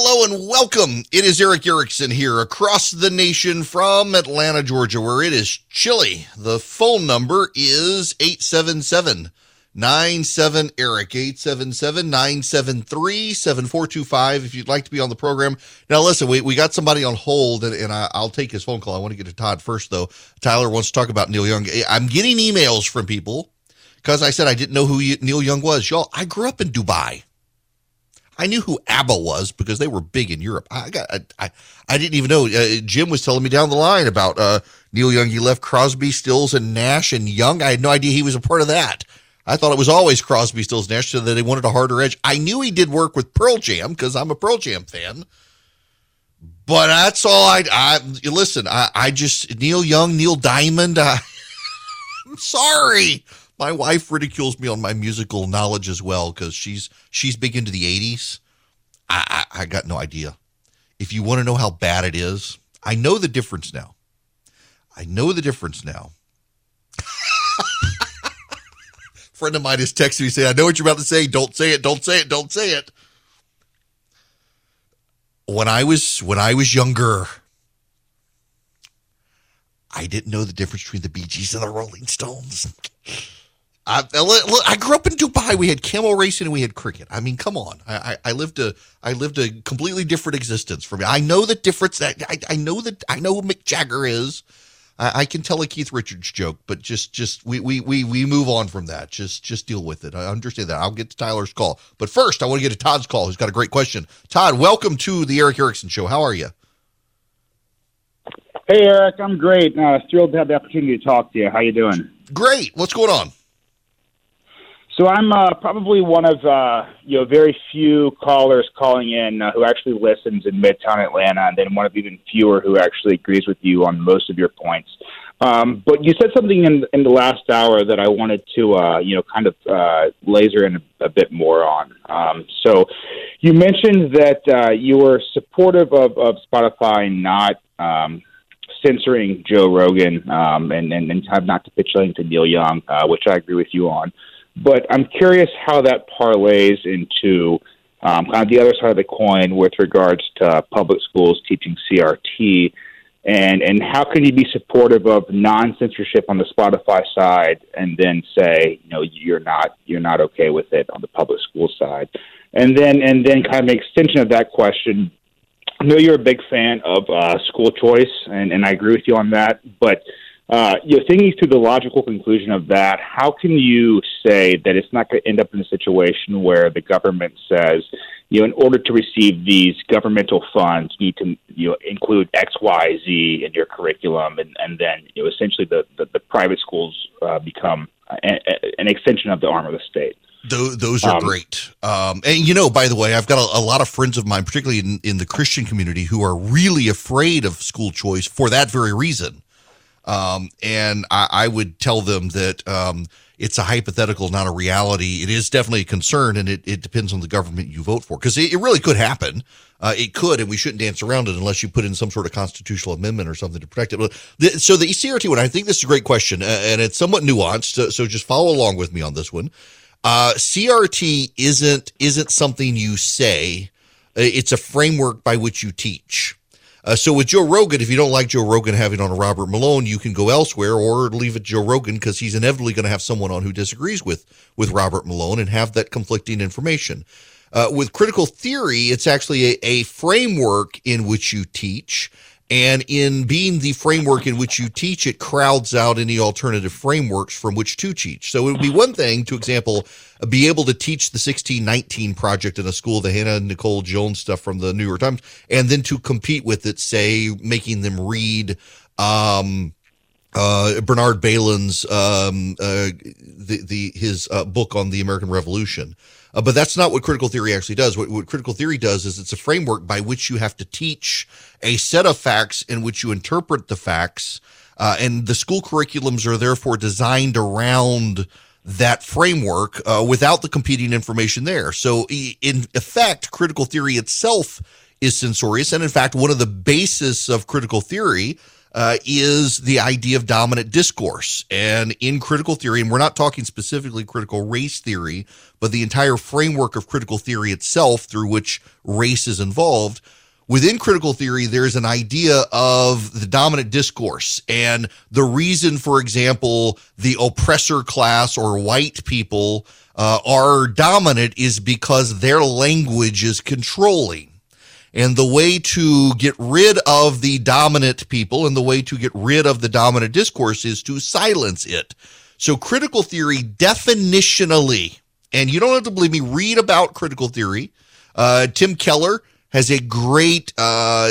Hello and welcome. It is Erick Erickson here across the nation from Atlanta, Georgia, where it is chilly. The phone number is 877 97 Eric, 877 973 7425 if you'd like to be on the program. Now, listen, we, we got somebody on hold and, and I, will take his phone call. I want to get to Todd first, though. Tyler wants to talk about Neil Young. I'm getting emails from people because I said I didn't know who Neil Young was. Y'all, I grew up in Dubai. I knew who ABBA was because they were big in Europe. I got, I, I, I didn't even know. Uh, Jim was telling me down the line about uh, Neil Young. He left Crosby, Stills, and Nash and Young. I had no idea he was a part of that. I thought it was always Crosby, Stills, Nash, so that they wanted a harder edge. I knew he did work with Pearl Jam because I'm a Pearl Jam fan. But that's all I. I listen. I, I just Neil Young, Neil Diamond. I, I'm sorry my wife ridicules me on my musical knowledge as well because she's she's big into the 80s I, I, I got no idea. If you want to know how bad it is i know the difference now. I know the difference now. Friend of mine is texting me saying i know what you're about to say. Don't say it don't say it don't say it. When i was when i was younger I didn't know the difference between the Bee Gees and the Rolling Stones. I, I grew up in Dubai. We had camel racing and we had cricket. I mean, come on. I, I, I lived a I lived a completely different existence for me. I know the difference. I, I know that I know who Mick Jagger is. I, I, can tell a Keith Richards joke, but just just we, we we we move on from that. Just just deal with it. I understand that. I'll get to Tyler's call, but first I want to get to Todd's call. Who's got a great question? Todd, welcome to the Erick Erickson Show. How are you? Hey Erick, I'm great. Uh, thrilled to have the opportunity to talk to you. How you doing? Great. What's going on? So I'm uh, probably one of uh, you know very few callers calling in uh, who actually listens in Midtown Atlanta, and then one of even fewer who actually agrees with you on most of your points. Um, but you said something in in the last hour that I wanted to uh, you know kind of uh, laser in a, a bit more on. Um, so you mentioned that uh, you were supportive of, of Spotify not um, censoring Joe Rogan um, and, and and have not capitulating to Neil Young, uh, which I agree with you on. But I'm curious how that parlays into um, kind of the other side of the coin with regards to public schools teaching CRT, and and how can you be supportive of non censorship on the Spotify side, and then say you know you're not you're not okay with it on the public school side, and then and then kind of an extension of that question. I know you're a big fan of uh, school choice, and, and I agree with you on that, but uh, you know, thinking through the logical conclusion of that, how can you say that it's not going to end up in a situation where the government says, you know, in order to receive these governmental funds, you need to you know include X, Y, Z in your curriculum, and, and then you know essentially the the, the private schools uh, become a, a, an extension of the arm of the state. Those, those are um, great. Um, and you know, by the way, I've got a, a, lot of friends of mine, particularly in, in the Christian community, who are really afraid of school choice for that very reason. Um, and I, I, would tell them that um, it's a hypothetical, not a reality. It is definitely a concern, and it, it depends on the government you vote for because it, it, really could happen. Uh, it could, and we shouldn't dance around it unless you put in some sort of constitutional amendment or something to protect it. The, so the CRT one, I think this is a great question, uh, and it's somewhat nuanced. So, so, just follow along with me on this one. Uh, CRT isn't isn't something you say; it's a framework by which you teach. Uh, so with Joe Rogan, if you don't like Joe Rogan having on a Robert Malone, you can go elsewhere or leave it Joe Rogan because he's inevitably going to have someone on who disagrees with with Robert Malone and have that conflicting information. Uh, with critical theory, it's actually a, a framework in which you teach. And in being the framework in which you teach, it crowds out any alternative frameworks from which to teach. So it would be one thing to example, be able to teach the 1619 project in a school, the Hannah Nicole Jones stuff from the New York Times, and then to compete with it, say, making them read, um, uh, Bernard Bailyn's um, uh, the the his uh, book on the American Revolution, uh, but that's not what critical theory actually does. What, what, critical theory does is it's a framework by which you have to teach a set of facts in which you interpret the facts. Uh, and the school curriculums are therefore designed around that framework uh, without the competing information there. So, in effect, critical theory itself is censorious. And in fact, one of the basis of critical theory uh, is the idea of dominant discourse. And in critical theory, and we're not talking specifically critical race theory, but the entire framework of critical theory itself through which race is involved. Within critical theory, there's an idea of the dominant discourse and the reason, for example, the oppressor class or white people uh, are dominant is because their language is controlling. And the way to get rid of the dominant people and the way to get rid of the dominant discourse is to silence it. So critical theory definitionally, and you don't have to believe me, read about critical theory. Uh, Tim Keller has a great uh,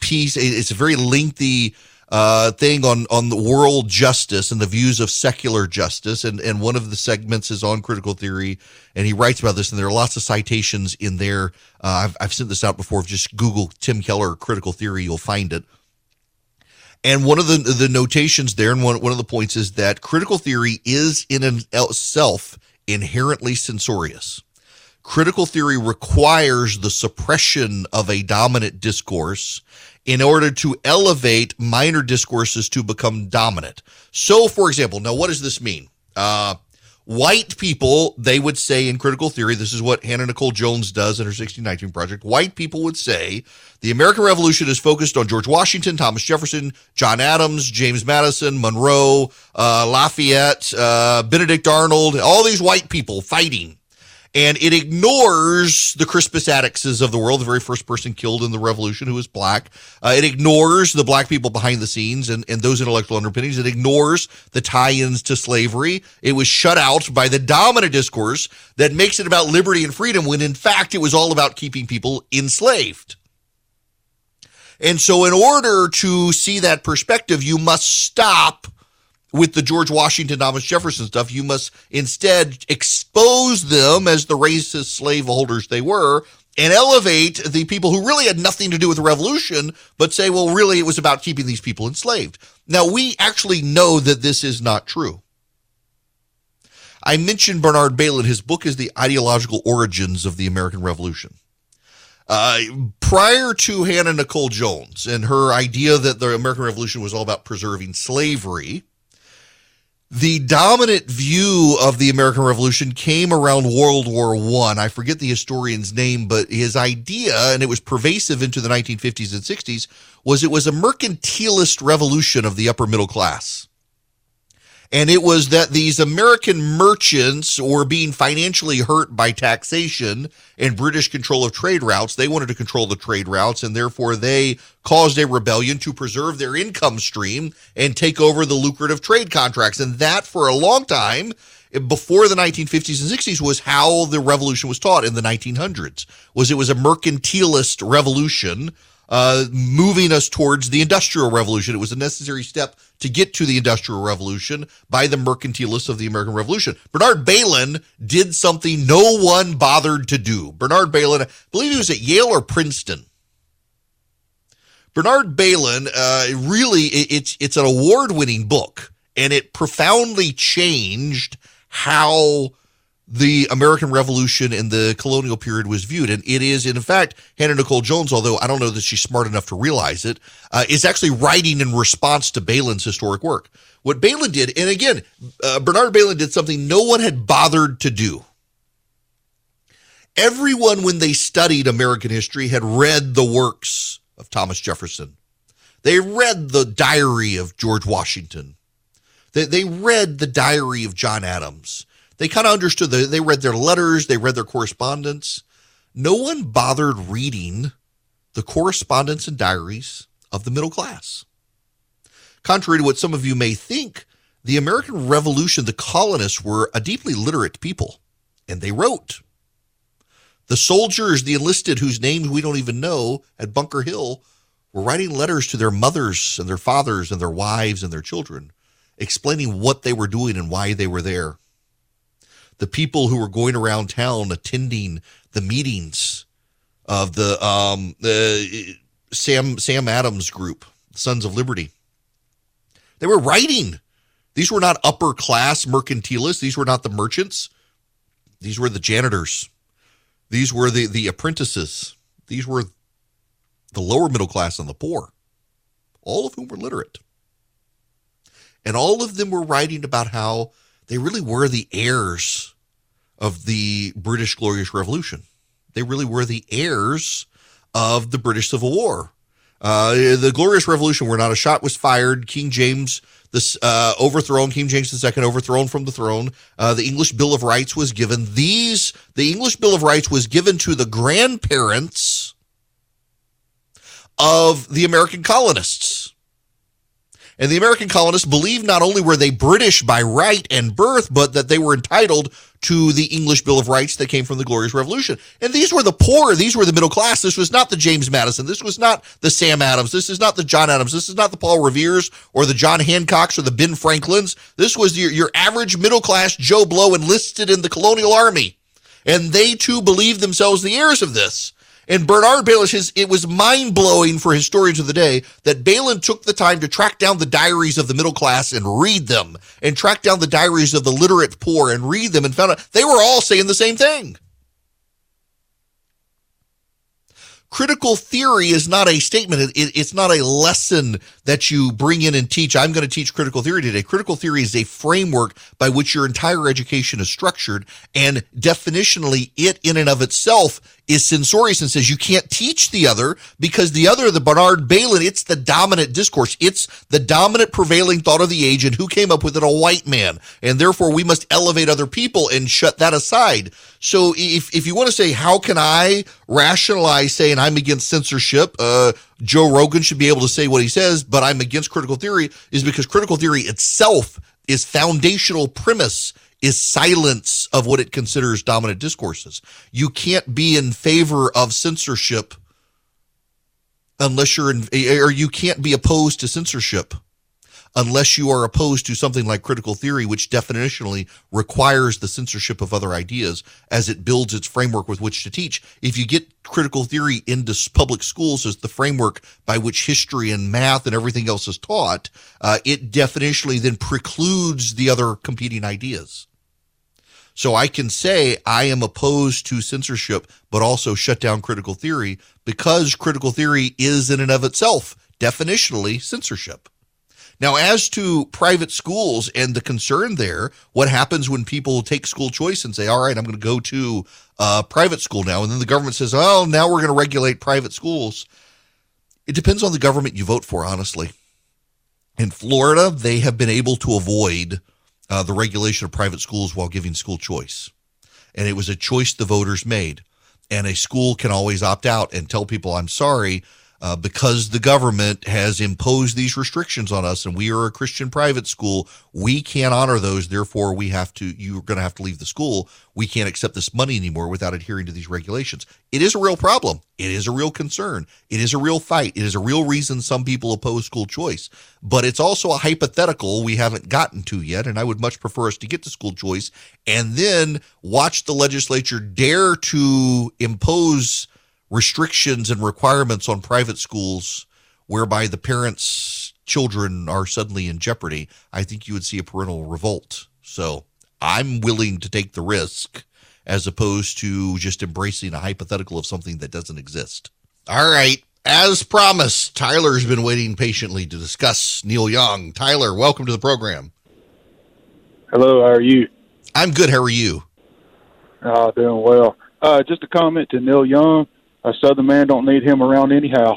piece. It's a very lengthy uh, thing on on the world justice and the views of secular justice, and and one of the segments is on critical theory, and he writes about this, and there are lots of citations in there. Uh, I've I've sent this out before. If just Google Tim Keller critical theory, you'll find it. And one of the the notations there, and one one of the points is that critical theory is in and itself inherently censorious. Critical theory requires the suppression of a dominant discourse in order to elevate minor discourses to become dominant. So, for example, now what does this mean? Uh, white people, they would say in critical theory, this is what Hannah Nicole Jones does in her 1619 project. White people would say the American Revolution is focused on George Washington, Thomas Jefferson, John Adams, James Madison, Monroe, uh, Lafayette, uh, Benedict Arnold, all these white people fighting and it ignores the Crispus Attuckses of the world, the very first person killed in the revolution who was black. Uh, it ignores the black people behind the scenes and, and those intellectual underpinnings. It ignores the tie-ins to slavery. It was shut out by the dominant discourse that makes it about liberty and freedom when in fact it was all about keeping people enslaved. And so in order to see that perspective, you must stop with the George Washington, Thomas Jefferson stuff. You must instead expose them as the racist slaveholders they were and elevate the people who really had nothing to do with the revolution, but say, well, really, it was about keeping these people enslaved. Now, we actually know that this is not true. I mentioned Bernard Bailyn. His book is The Ideological Origins of the American Revolution. Uh, prior to Hannah Nicole Jones and her idea that the American Revolution was all about preserving slavery, the dominant view of the American Revolution came around World War One. I. I forget the historian's name, but his idea, and it was pervasive into the 1950s and 60s, was it was a mercantilist revolution of the upper middle class and it was that these American merchants were being financially hurt by taxation and British control of trade routes. They wanted to control the trade routes, and therefore they caused a rebellion to preserve their income stream and take over the lucrative trade contracts. And that, for a long time, before the 1950s and 60s was how the revolution was taught in the 1900s was it was a mercantilist revolution uh, moving us towards the Industrial Revolution. It was a necessary step to get to the Industrial Revolution by the mercantilists of the American Revolution. Bernard Bailyn did something no one bothered to do. Bernard Bailyn, I believe he was at Yale or Princeton. Bernard Bailyn, uh, really, it's it's an award-winning book, and it profoundly changed how the American Revolution and the colonial period was viewed. And it is, in fact, Hannah Nicole Jones, although I don't know that she's smart enough to realize it, uh, is actually writing in response to Bailyn's historic work. What Bailyn did, and again, uh, Bernard Bailyn did something no one had bothered to do. Everyone, when they studied American history, had read the works of Thomas Jefferson. They read the diary of George Washington. They, they read the diary of John Adams they kind of understood. The, they read their letters, they read their correspondence. No one bothered reading the correspondence and diaries of the middle class. Contrary to what some of you may think, the American Revolution, the colonists were a deeply literate people, and they wrote. The soldiers, the enlisted, whose names we don't even know at Bunker Hill, were writing letters to their mothers and their fathers and their wives and their children, explaining what they were doing and why they were there the people who were going around town attending the meetings of the um, the Sam Sam Adams group, Sons of Liberty. They were writing. These were not upper class mercantilists. These were not the merchants. These were the janitors. These were the, the apprentices. These were the lower middle class and the poor. all of whom were literate. And all of them were writing about how they really were the heirs of the British Glorious Revolution. They really were the heirs of the British Civil War. Uh, the Glorious Revolution, where not a shot was fired, King James this uh, overthrown, King James II overthrown from the throne. Uh, the English Bill of Rights was given. These, the English Bill of Rights was given to the grandparents of the American colonists. And the American colonists believed not only were they British by right and birth, but that they were entitled to the English Bill of Rights that came from the Glorious Revolution. And these were the poor. These were the middle class. This was not the James Madison. This was not the Sam Adams. This is not the John Adams. This is not the Paul Revere's or the John Hancocks or the Ben Franklins. This was your, your average middle class Joe Blow enlisted in the colonial army. And they too believed themselves the heirs of this. And Bernard Bailyn, his, it was mind blowing for historians of the day that Bailyn took the time to track down the diaries of the middle class and read them, and track down the diaries of the literate poor and read them, and found out they were all saying the same thing. critical theory is not a statement. It, it, it's not a lesson that you bring in and teach. I'm going to teach critical theory today. Critical theory is a framework by which your entire education is structured. And definitionally, it in and of itself is censorious and says you can't teach the other because the other, the Bernard Bailyn, it's the dominant discourse. It's the dominant prevailing thought of the age and who came up with it? A white man. And therefore we must elevate other people and shut that aside. So if, if you want to say, how can I rationalize saying I'm against censorship? Uh, Joe Rogan should be able to say what he says, but I'm against critical theory is because critical theory itself is foundational premise is silence of what it considers dominant discourses. You can't be in favor of censorship unless you're in, or you can't be opposed to censorship unless you are opposed to something like critical theory, which definitionally requires the censorship of other ideas as it builds its framework with which to teach. If you get critical theory into public schools as the framework by which history and math and everything else is taught, uh, it definitionally then precludes the other competing ideas. So I can say I am opposed to censorship, but also shut down critical theory because critical theory is in and of itself definitionally censorship. Now, as to private schools and the concern there, what happens when people take school choice and say, all right, I'm going to go to a private school now. And then the government says, oh, now we're going to regulate private schools. It depends on the government you vote for, honestly. In Florida, they have been able to avoid uh, the regulation of private schools while giving school choice. And it was a choice the voters made. And a school can always opt out and tell people, I'm sorry, uh, because the government has imposed these restrictions on us and we are a Christian private school, we can't honor those. Therefore, we have to, you're going to have to leave the school. We can't accept this money anymore without adhering to these regulations. It is a real problem. It is a real concern. It is a real fight. It is a real reason some people oppose school choice, but it's also a hypothetical we haven't gotten to yet. And I would much prefer us to get to school choice and then watch the legislature dare to impose restrictions and requirements on private schools whereby the parents' children are suddenly in jeopardy, I think you would see a parental revolt. So I'm willing to take the risk as opposed to just embracing a hypothetical of something that doesn't exist. All right. As promised, Tyler's been waiting patiently to discuss Neil Young. Tyler, welcome to the program. Hello, how are you? I'm good. How are you? Uh, doing well. Uh, just a comment to Neil Young a Southern man don't need him around anyhow.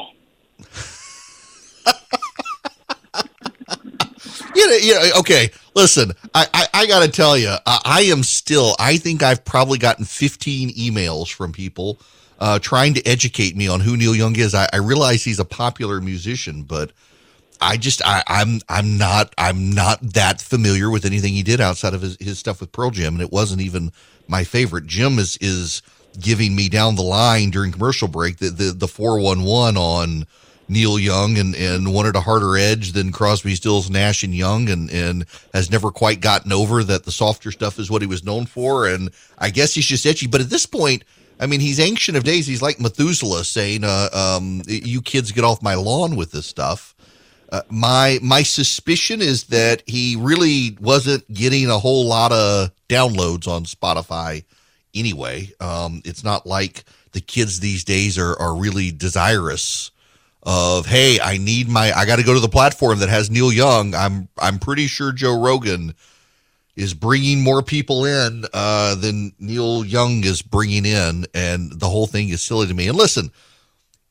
you know, okay. Listen, I, I, I got to tell you, I, I, am still. I think I've probably gotten 15 emails from people uh, trying to educate me on who Neil Young is. I, I realize he's a popular musician, but I just I, I'm I'm not I'm not that familiar with anything he did outside of his, his stuff with Pearl Jam, and it wasn't even my favorite. Jim is is giving me down the line during commercial break the the, the 411 on Neil Young and, and wanted a harder edge than Crosby, Stills, Nash and Young and, and has never quite gotten over that the softer stuff is what he was known for. And I guess he's just itchy. But at this point, I mean, he's ancient of days. He's like Methuselah saying, uh, um, you kids get off my lawn with this stuff. Uh, my my suspicion is that he really wasn't getting a whole lot of downloads on Spotify anyway. Um, it's not like the kids these days are, are really desirous of hey, I need my I got to go to the platform that has Neil Young. I'm I'm pretty sure Joe Rogan is bringing more people in uh, than Neil Young is bringing in, and the whole thing is silly to me. And listen,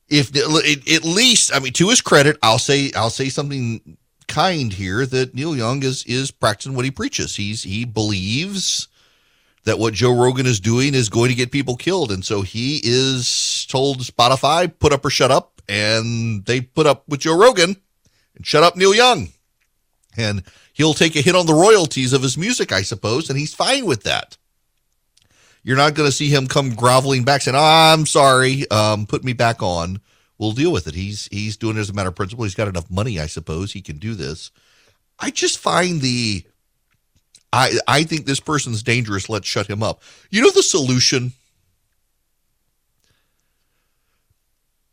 if at least I mean to his credit, I'll say I'll say something kind here that Neil Young is is practicing what he preaches. He's he believes that what Joe Rogan is doing is going to get people killed, and so he is told Spotify put up or shut up, and they put up with Joe Rogan and shut up Neil Young, and he'll take a hit on the royalties of his music, I suppose, and he's fine with that. You're not going to see him come groveling back saying, oh, "I'm sorry, um, put me back on." We'll deal with it. He's he's doing it as a matter of principle. He's got enough money, I suppose, he can do this. I just find the I I think this person's dangerous. Let's shut him up. You know the solution?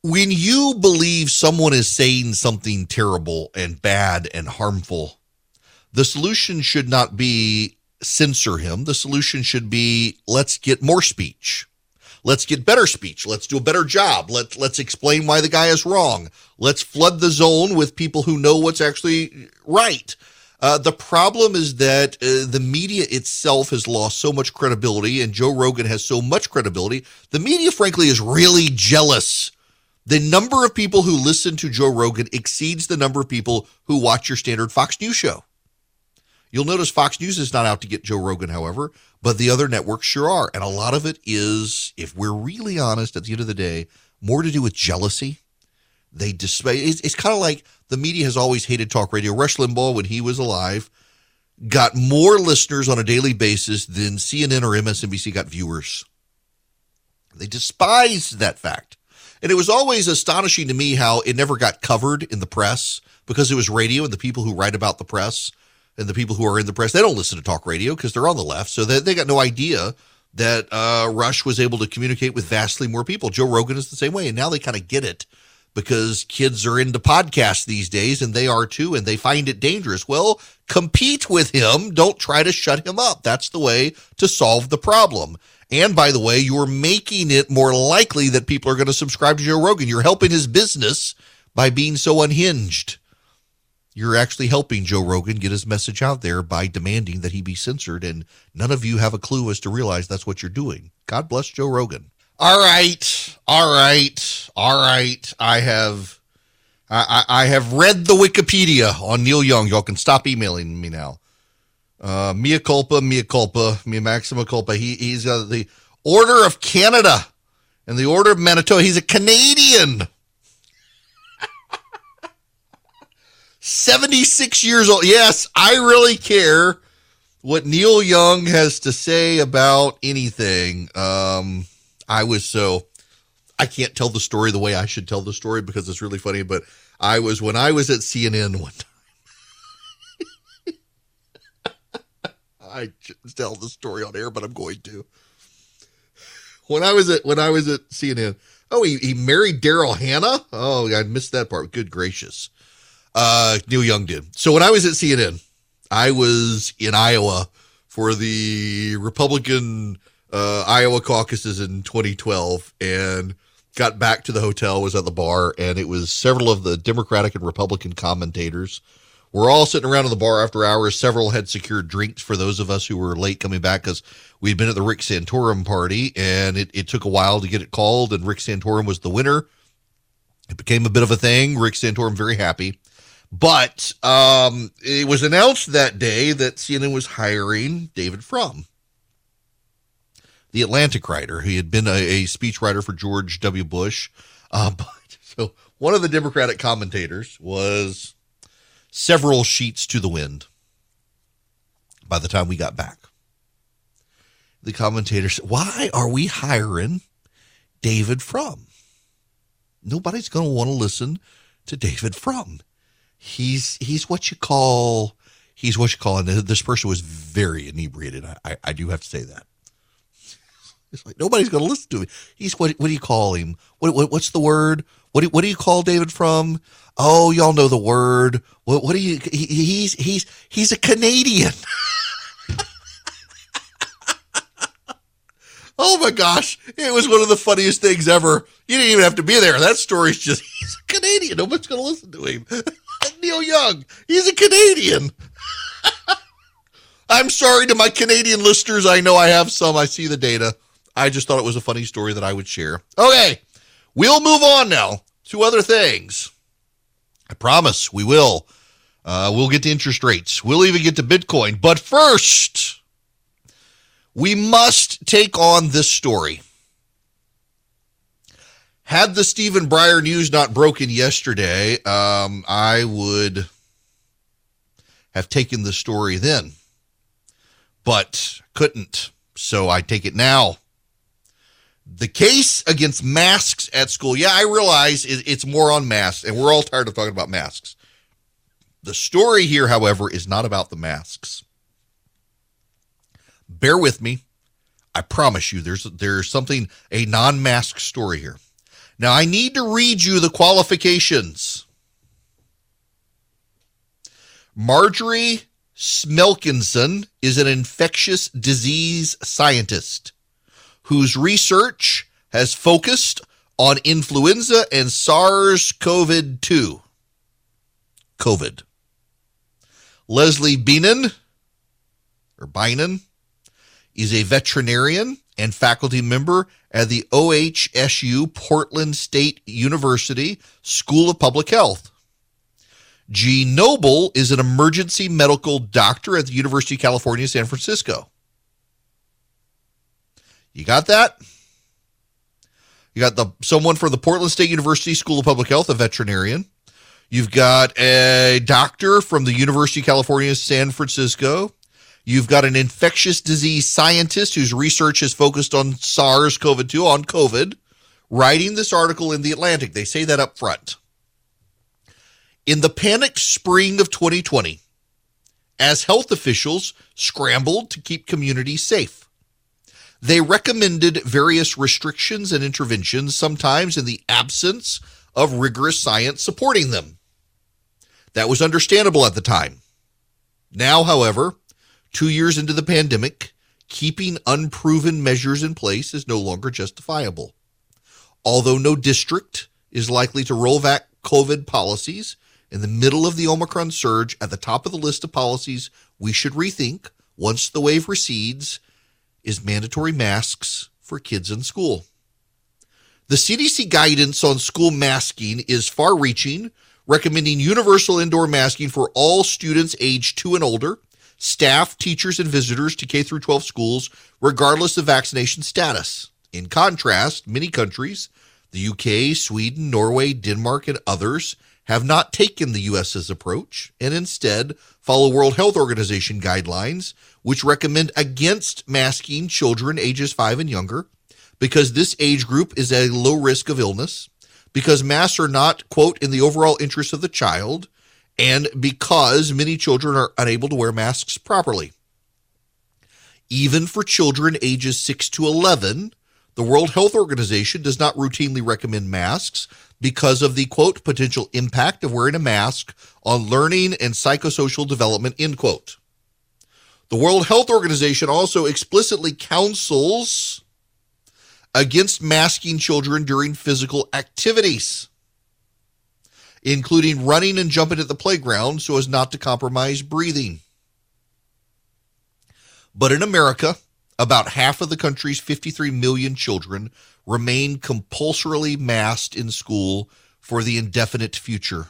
When you believe someone is saying something terrible and bad and harmful, the solution should not be censor him. The solution should be let's get more speech. Let's get better speech. Let's do a better job. Let, let's explain why the guy is wrong. Let's flood the zone with people who know what's actually right. Uh, the problem is that uh, the media itself has lost so much credibility, and Joe Rogan has so much credibility. The media, frankly, is really jealous. The number of people who listen to Joe Rogan exceeds the number of people who watch your standard Fox News show. You'll notice Fox News is not out to get Joe Rogan, however, but the other networks sure are. And a lot of it is, if we're really honest at the end of the day, more to do with jealousy. They display, it's, it's kind of like the media has always hated talk radio. Rush Limbaugh, when he was alive, got more listeners on a daily basis than CNN or MSNBC got viewers. They despised that fact. And it was always astonishing to me how it never got covered in the press because it was radio and the people who write about the press and the people who are in the press, they don't listen to talk radio because they're on the left. So they, they got no idea that uh, Rush was able to communicate with vastly more people. Joe Rogan is the same way. And now they kind of get it because kids are into podcasts these days and they are too, and they find it dangerous. Well, compete with him. Don't try to shut him up. That's the way to solve the problem. And by the way, you're making it more likely that people are going to subscribe to Joe Rogan. You're helping his business by being so unhinged you're actually helping Joe Rogan get his message out there by demanding that he be censored, and none of you have a clue as to realize that's what you're doing. God bless Joe Rogan. All right, all right, all right. I have, I, I have read the Wikipedia on Neil Young. Y'all can stop emailing me now. Uh, mea culpa, mea culpa, mea maxima culpa. He, he's uh, the Order of Canada and the Order of Manitoba. He's a Canadian. 76 years old. Yes, I really care what Neil Young has to say about anything. Um, I was so I can't tell the story the way I should tell the story because it's really funny, but I was when I was at CNN one time. I shouldn't tell the story on air, but I'm going to. When I was at when I was at CNN, oh, he, he married Daryl Hannah. Oh, I missed that part. Good gracious. Uh, Neil Young did. So when I was at CNN, I was in Iowa for the Republican uh, Iowa caucuses in 2012 and got back to the hotel, was at the bar, and it was several of the Democratic and Republican commentators. We're all sitting around in the bar after hours. Several had secured drinks for those of us who were late coming back because we'd been at the Rick Santorum party, and it, it took a while to get it called, and Rick Santorum was the winner. It became a bit of a thing. Rick Santorum very happy. But um, it was announced that day that CNN was hiring David Frum, the Atlantic writer. He had been a, a speechwriter for George W. Bush. Uh, but, so one of the Democratic commentators was several sheets to the wind by the time we got back. The commentator said, Why are we hiring David Frum? Nobody's going to want to listen to David Frum he's he's what you call he's what you call and this person was very inebriated. I, I, I do have to say that. It's like nobody's going to listen to him. He's what what do you call him? What, what what's the word? What do, what do you call David Frum? Oh, y'all know the word. What what do you? He, he's he's he's a Canadian. Oh my gosh. It was one of the funniest things ever. You didn't even have to be there. That story's just, he's a Canadian. Nobody's going to listen to him. Neil Young, he's a Canadian. I'm sorry to my Canadian listeners. I know I have some. I see the data. I just thought it was a funny story that I would share. Okay. We'll move on now to other things. I promise we will. Uh, we'll get to interest rates. We'll even get to Bitcoin. But first, we must take on this story. Had the Stephen Breyer news not broken yesterday, um, I would have taken the story then, but couldn't. So I take it now. The case against masks at school. Yeah, I realize it's more on masks, and we're all tired of talking about masks. The story here, however, is not about the masks. Bear with me. I promise you, there's there's something a non-mask story here. Now I need to read you the qualifications. Margery Smelkinson is an infectious disease scientist whose research has focused on influenza and SARS CoV 2. COVID. Leslie Beenan, or Binen, is a veterinarian and faculty member at the OHSU Portland State University School of Public Health. G. Noble is an emergency medical doctor at the University of California, San Francisco. You got that? You got the someone for the Portland State University School of Public Health, a veterinarian. You've got a doctor from the University of California, San Francisco. You've got an infectious disease scientist whose research is focused on SARS CoV 2, on COVID, writing this article in The Atlantic. They say that up front. In the panicked spring of 2020, as health officials scrambled to keep communities safe, they recommended various restrictions and interventions, sometimes in the absence of rigorous science supporting them. That was understandable at the time. Now, however, two years into the pandemic, keeping unproven measures in place is no longer justifiable. Although no district is likely to roll back COVID policies in the middle of the Omicron surge, at the top of the list of policies we should rethink once the wave recedes is mandatory masks for kids in school. The CDC guidance on school masking is far reaching, recommending universal indoor masking for all students age 2 and older, staff, teachers and visitors to K through 12 schools regardless of vaccination status. In contrast, many countries, the UK, Sweden, Norway, Denmark and others have not taken the US's approach and instead follow World Health Organization guidelines which recommend against masking children ages 5 and younger because this age group is at a low risk of illness, because masks are not, quote, in the overall interest of the child, and because many children are unable to wear masks properly. Even for children ages 6 to 11, the World Health Organization does not routinely recommend masks because of the quote potential impact of wearing a mask on learning and psychosocial development end quote. The World Health Organization also explicitly counsels against masking children during physical activities, including running and jumping at the playground so as not to compromise breathing. But in America, about half of the country's 53 million children remain compulsorily masked in school for the indefinite future.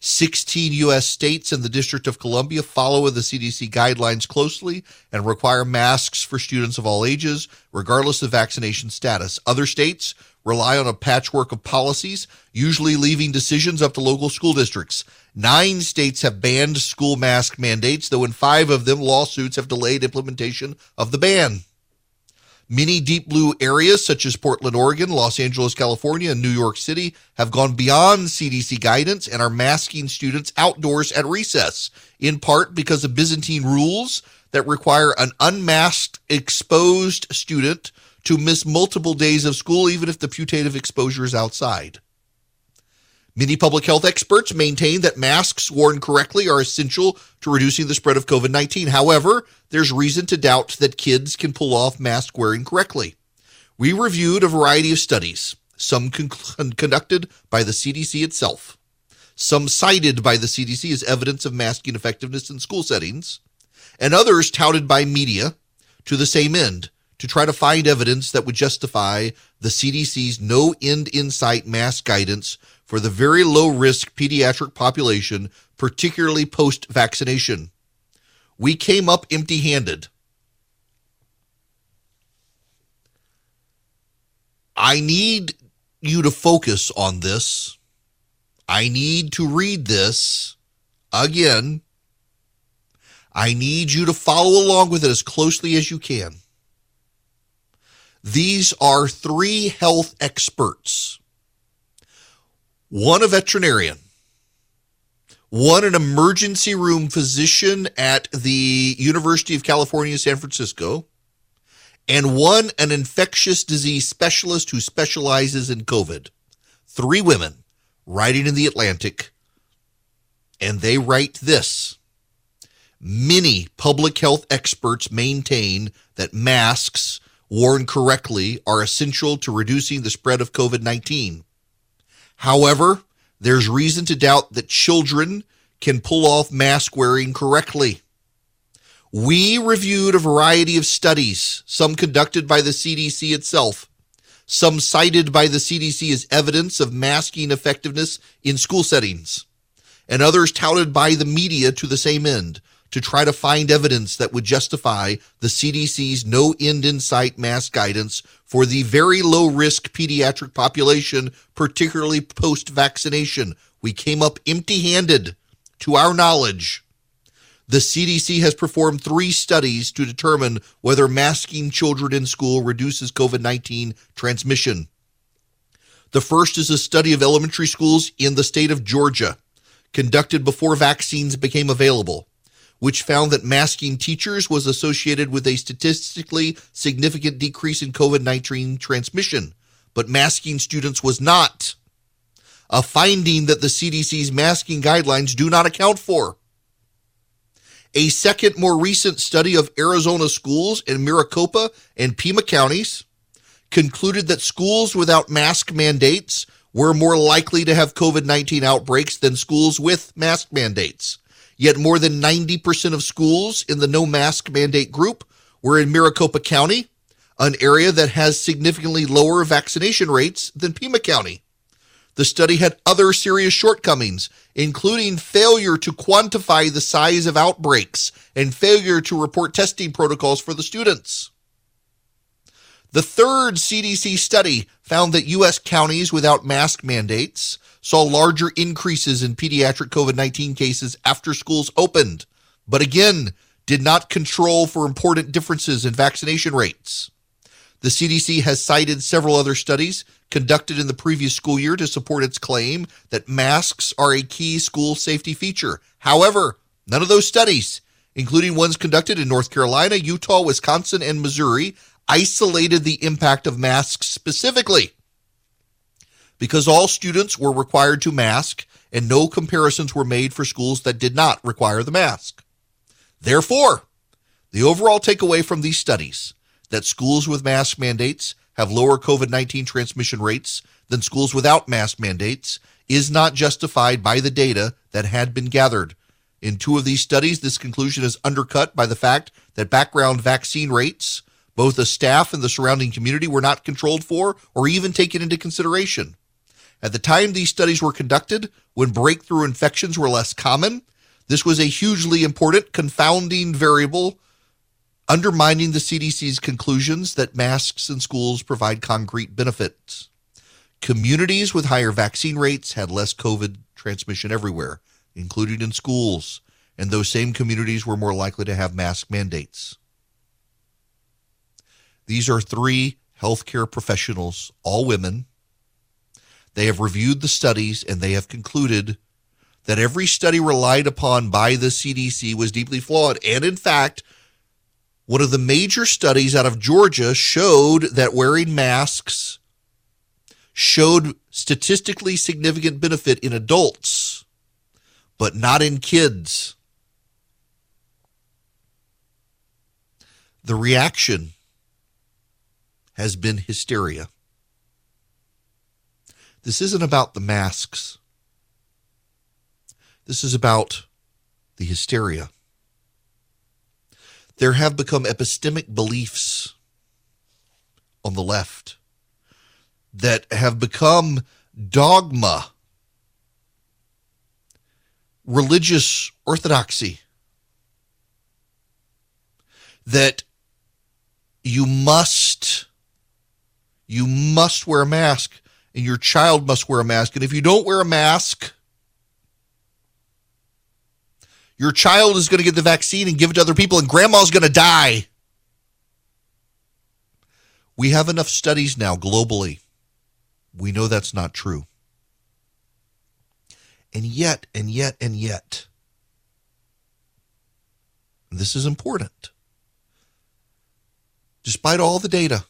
16 U.S. states and the District of Columbia follow the CDC guidelines closely and require masks for students of all ages, regardless of vaccination status. Other states rely on a patchwork of policies, usually leaving decisions up to local school districts. Nine states have banned school mask mandates, though in five of them, lawsuits have delayed implementation of the ban. Many deep blue areas, such as Portland, Oregon, Los Angeles, California, and New York City, have gone beyond CDC guidance and are masking students outdoors at recess, in part because of Byzantine rules that require an unmasked, exposed student to miss multiple days of school, even if the putative exposure is outside. Many public health experts maintain that masks worn correctly are essential to reducing the spread of COVID 19. However, there's reason to doubt that kids can pull off mask wearing correctly. We reviewed a variety of studies, some con- conducted by the CDC itself, some cited by the CDC as evidence of masking effectiveness in school settings, and others touted by media to the same end to try to find evidence that would justify the CDC's no end in sight mask guidance for the very low risk pediatric population, particularly post vaccination. We came up empty handed. I need you to focus on this. I need to read this again. I need you to follow along with it as closely as you can. These are three health experts one a veterinarian, one an emergency room physician at the University of California, San Francisco, and one an infectious disease specialist who specializes in COVID. Three women writing in the Atlantic, and they write this. Many public health experts maintain that masks worn correctly are essential to reducing the spread of COVID 19. However, there's reason to doubt that children can pull off mask wearing correctly. We reviewed a variety of studies, some conducted by the CDC itself, some cited by the CDC as evidence of masking effectiveness in school settings, and others touted by the media to the same end to try to find evidence that would justify the CDC's no end in sight mask guidance for the very low risk pediatric population, particularly post vaccination. We came up empty handed to our knowledge. The CDC has performed three studies to determine whether masking children in school reduces COVID 19 transmission. The first is a study of elementary schools in the state of Georgia, conducted before vaccines became available which found that masking teachers was associated with a statistically significant decrease in COVID 19 transmission, but masking students was not. A finding that the CDC's masking guidelines do not account for. A second, more recent study of Arizona schools in Maricopa and Pima counties concluded that schools without mask mandates were more likely to have COVID 19 outbreaks than schools with mask mandates. Yet more than 90% of schools in the no mask mandate group were in Maricopa County, an area that has significantly lower vaccination rates than Pima County. The study had other serious shortcomings, including failure to quantify the size of outbreaks and failure to report testing protocols for the students. The third CDC study found that U.S. counties without mask mandates saw larger increases in pediatric COVID 19 cases after schools opened, but again, did not control for important differences in vaccination rates. The CDC has cited several other studies conducted in the previous school year to support its claim that masks are a key school safety feature. However, none of those studies, including ones conducted in North Carolina, Utah, Wisconsin, and Missouri, isolated the impact of masks specifically because all students were required to mask and no comparisons were made for schools that did not require the mask. Therefore, the overall takeaway from these studies that schools with mask mandates have lower COVID 19 transmission rates than schools without mask mandates is not justified by the data that had been gathered. In two of these studies, this conclusion is undercut by the fact that background vaccine rates, both the staff and the surrounding community, were not controlled for or even taken into consideration. At the time these studies were conducted, when breakthrough infections were less common, this was a hugely important confounding variable undermining the CDC's conclusions that masks in schools provide concrete benefits. Communities with higher vaccine rates had less COVID transmission everywhere, including in schools, and those same communities were more likely to have mask mandates. These are three healthcare professionals, all women, they have reviewed the studies and they have concluded that every study relied upon by the CDC was deeply flawed. And in fact, one of the major studies out of Georgia showed that wearing masks showed statistically significant benefit in adults, but not in kids. The reaction has been hysteria. This isn't about the masks. This is about the hysteria. There have become epistemic beliefs on the left that have become dogma, religious orthodoxy, that you must you must wear a mask and your child must wear a mask. And if you don't wear a mask your child is going to get the vaccine and give it to other people and grandma's going to die. We have enough studies now globally. We know that's not true. And yet and yet and yet this is important. Despite all the data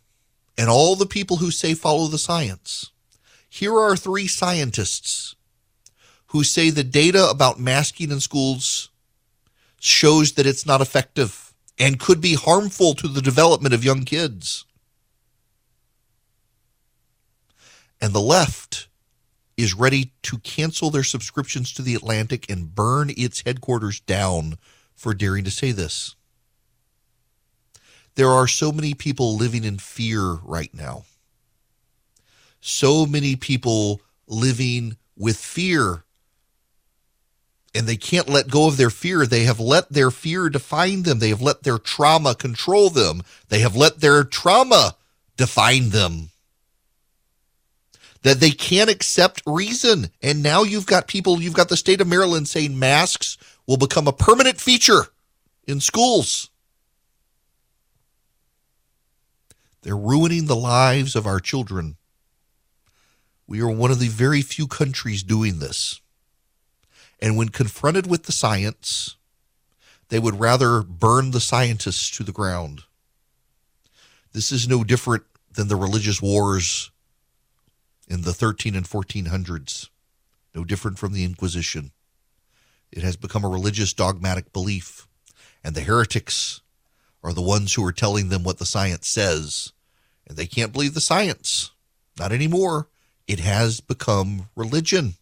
and all the people who say follow the science, here are three scientists who say the data about masking in schools shows that it's not effective and could be harmful to the development of young kids. And the left is ready to cancel their subscriptions to The Atlantic and burn its headquarters down for daring to say this. There are so many people living in fear right now. So many people living with fear. And they can't let go of their fear. They have let their fear define them. They have let their trauma control them. They have let their trauma define them. That they can't accept reason. And now you've got people, you've got the state of Maryland saying masks will become a permanent feature in schools. They're ruining the lives of our children. We are one of the very few countries doing this. And when confronted with the science, they would rather burn the scientists to the ground. This is no different than the religious wars in the 13 and 1400s, no different from the Inquisition. It has become a religious dogmatic belief, and the heretics are the ones who are telling them what the science says. And they can't believe the science. Not anymore. It has become religion.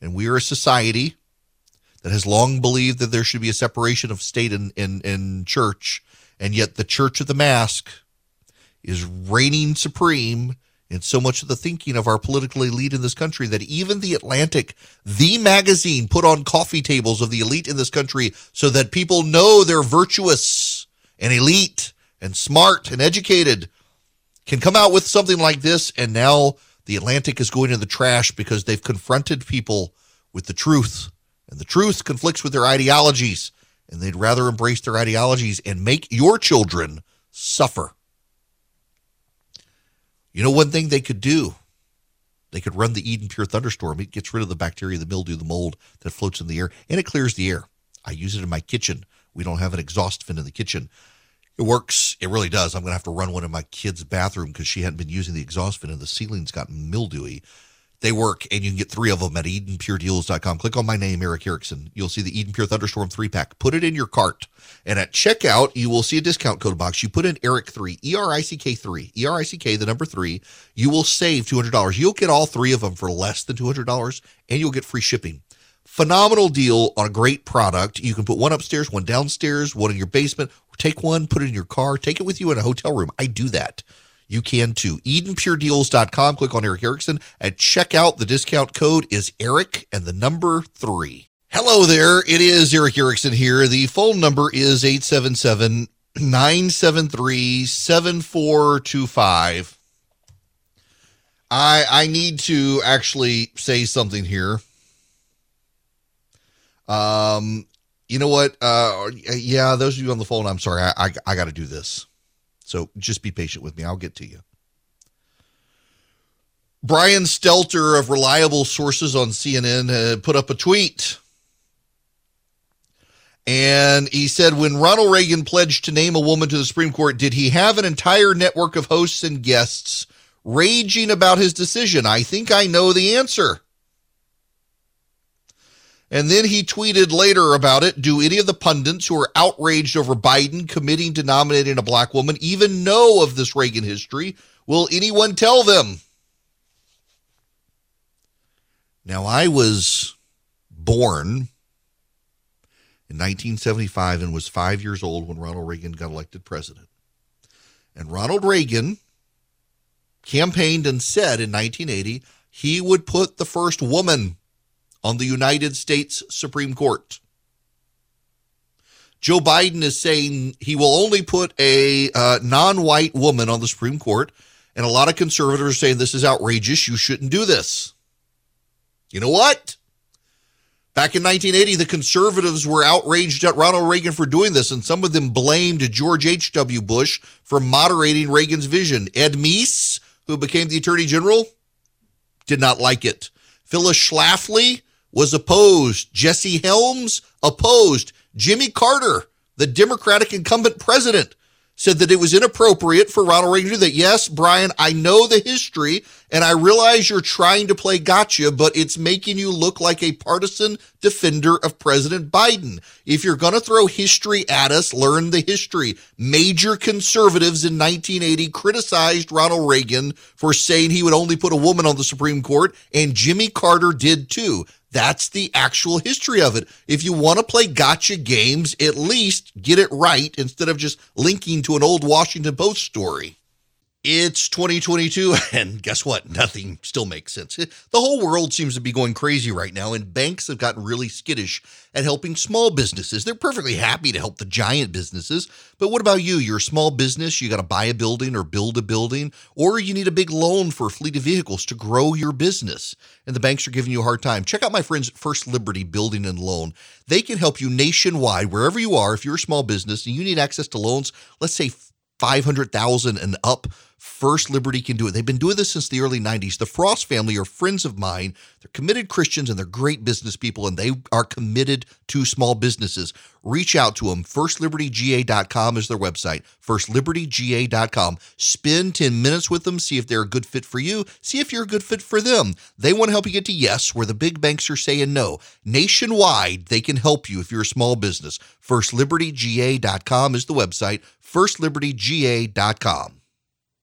And we are a society that has long believed that there should be a separation of state and, and, and church. And yet the church of the mask is reigning supreme in so much of the thinking of our political elite in this country that even the Atlantic, the magazine, put on coffee tables of the elite in this country so that people know they're virtuous and elite and smart and educated, can come out with something like this. And now the Atlantic is going in the trash because they've confronted people with the truth. And the truth conflicts with their ideologies. And they'd rather embrace their ideologies and make your children suffer. You know, one thing they could do, they could run the Eden Pure Thunderstorm. It gets rid of the bacteria, the mildew, the mold that floats in the air, and it clears the air. I use it in my kitchen. We don't have an exhaust fan in the kitchen. It works. It really does. I'm going to have to run one in my kid's bathroom because she hadn't been using the exhaust fan and the ceiling's gotten mildewy. They work, and you can get three of them at EdenPureDeals.com. Click on my name, Erick Erickson. You'll see the Eden Pure Thunderstorm three pack. Put it in your cart, and at checkout, you will see a discount code box. You put in Erick three, E R I C K three, E R I C K, the number three. You will save two hundred dollars. You'll get all three of them for less than two hundred dollars, and you'll get free shipping. Phenomenal deal on a great product. You can put one upstairs, one downstairs, one in your basement. Take one, put it in your car, take it with you in a hotel room. I do that. You can too. EdenPureDeals.com. Click on Erick Erickson. At checkout, the discount code is Erick and the number three. Hello there. It is Erick Erickson here. The phone number is 877 973 7425. I I need to actually say something here. Um, you know what? Uh, yeah, those of you on the phone, I'm sorry. I I, I got to do this. So just be patient with me. I'll get to you. Brian Stelter of Reliable Sources on CNN uh, put up a tweet. And he said, when Ronald Reagan pledged to name a woman to the Supreme Court, did he have an entire network of hosts and guests raging about his decision? I think I know the answer. And then he tweeted later about it Do any of the pundits who are outraged over Biden committing to nominating a black woman even know of this Reagan history? Will anyone tell them? Now, I was born in 1975 and was five years old when Ronald Reagan got elected president. And Ronald Reagan campaigned and said in 1980 he would put the first woman on the United States Supreme Court. Joe Biden is saying he will only put a uh, non white woman on the Supreme Court. And a lot of conservatives are saying this is outrageous. You shouldn't do this. You know what? Back in 1980, the conservatives were outraged at Ronald Reagan for doing this, and some of them blamed George H.W. Bush for moderating Reagan's vision. Ed Meese, who became the attorney general, did not like it. Phyllis Schlafly was opposed. Jesse Helms opposed. Jimmy Carter, the Democratic incumbent president, said that it was inappropriate for Ronald Reagan to do that. Yes, Brian, I know the history and I realize you're trying to play gotcha, but it's making you look like a partisan defender of President Biden. If you're going to throw history at us, learn the history. Major conservatives in 1980 criticized Ronald Reagan for saying he would only put a woman on the Supreme Court, and Jimmy Carter did too. That's the actual history of it. If you want to play gotcha games, at least get it right instead of just linking to an old Washington Post story. It's 2022, and guess what? Nothing still makes sense. The whole world seems to be going crazy right now, and banks have gotten really skittish at helping small businesses. They're perfectly happy to help the giant businesses, but what about you? You're a small business, you got to buy a building or build a building, or you need a big loan for a fleet of vehicles to grow your business, and the banks are giving you a hard time. Check out my friends First Liberty Building and Loan. They can help you nationwide, wherever you are. If you're a small business and you need access to loans, let's say 500,000 and up First Liberty can do it. They've been doing this since the early 90s. The Frost family are friends of mine. They're committed Christians and they're great business people, and they are committed to small businesses. Reach out to them. FirstLibertyGA.com is their website. FirstLibertyGA.com. Spend 10 minutes with them. See if they're a good fit for you. See if you're a good fit for them. They want to help you get to yes, where the big banks are saying no. Nationwide, they can help you if you're a small business. FirstLibertyGA.com is the website. FirstLibertyGA.com.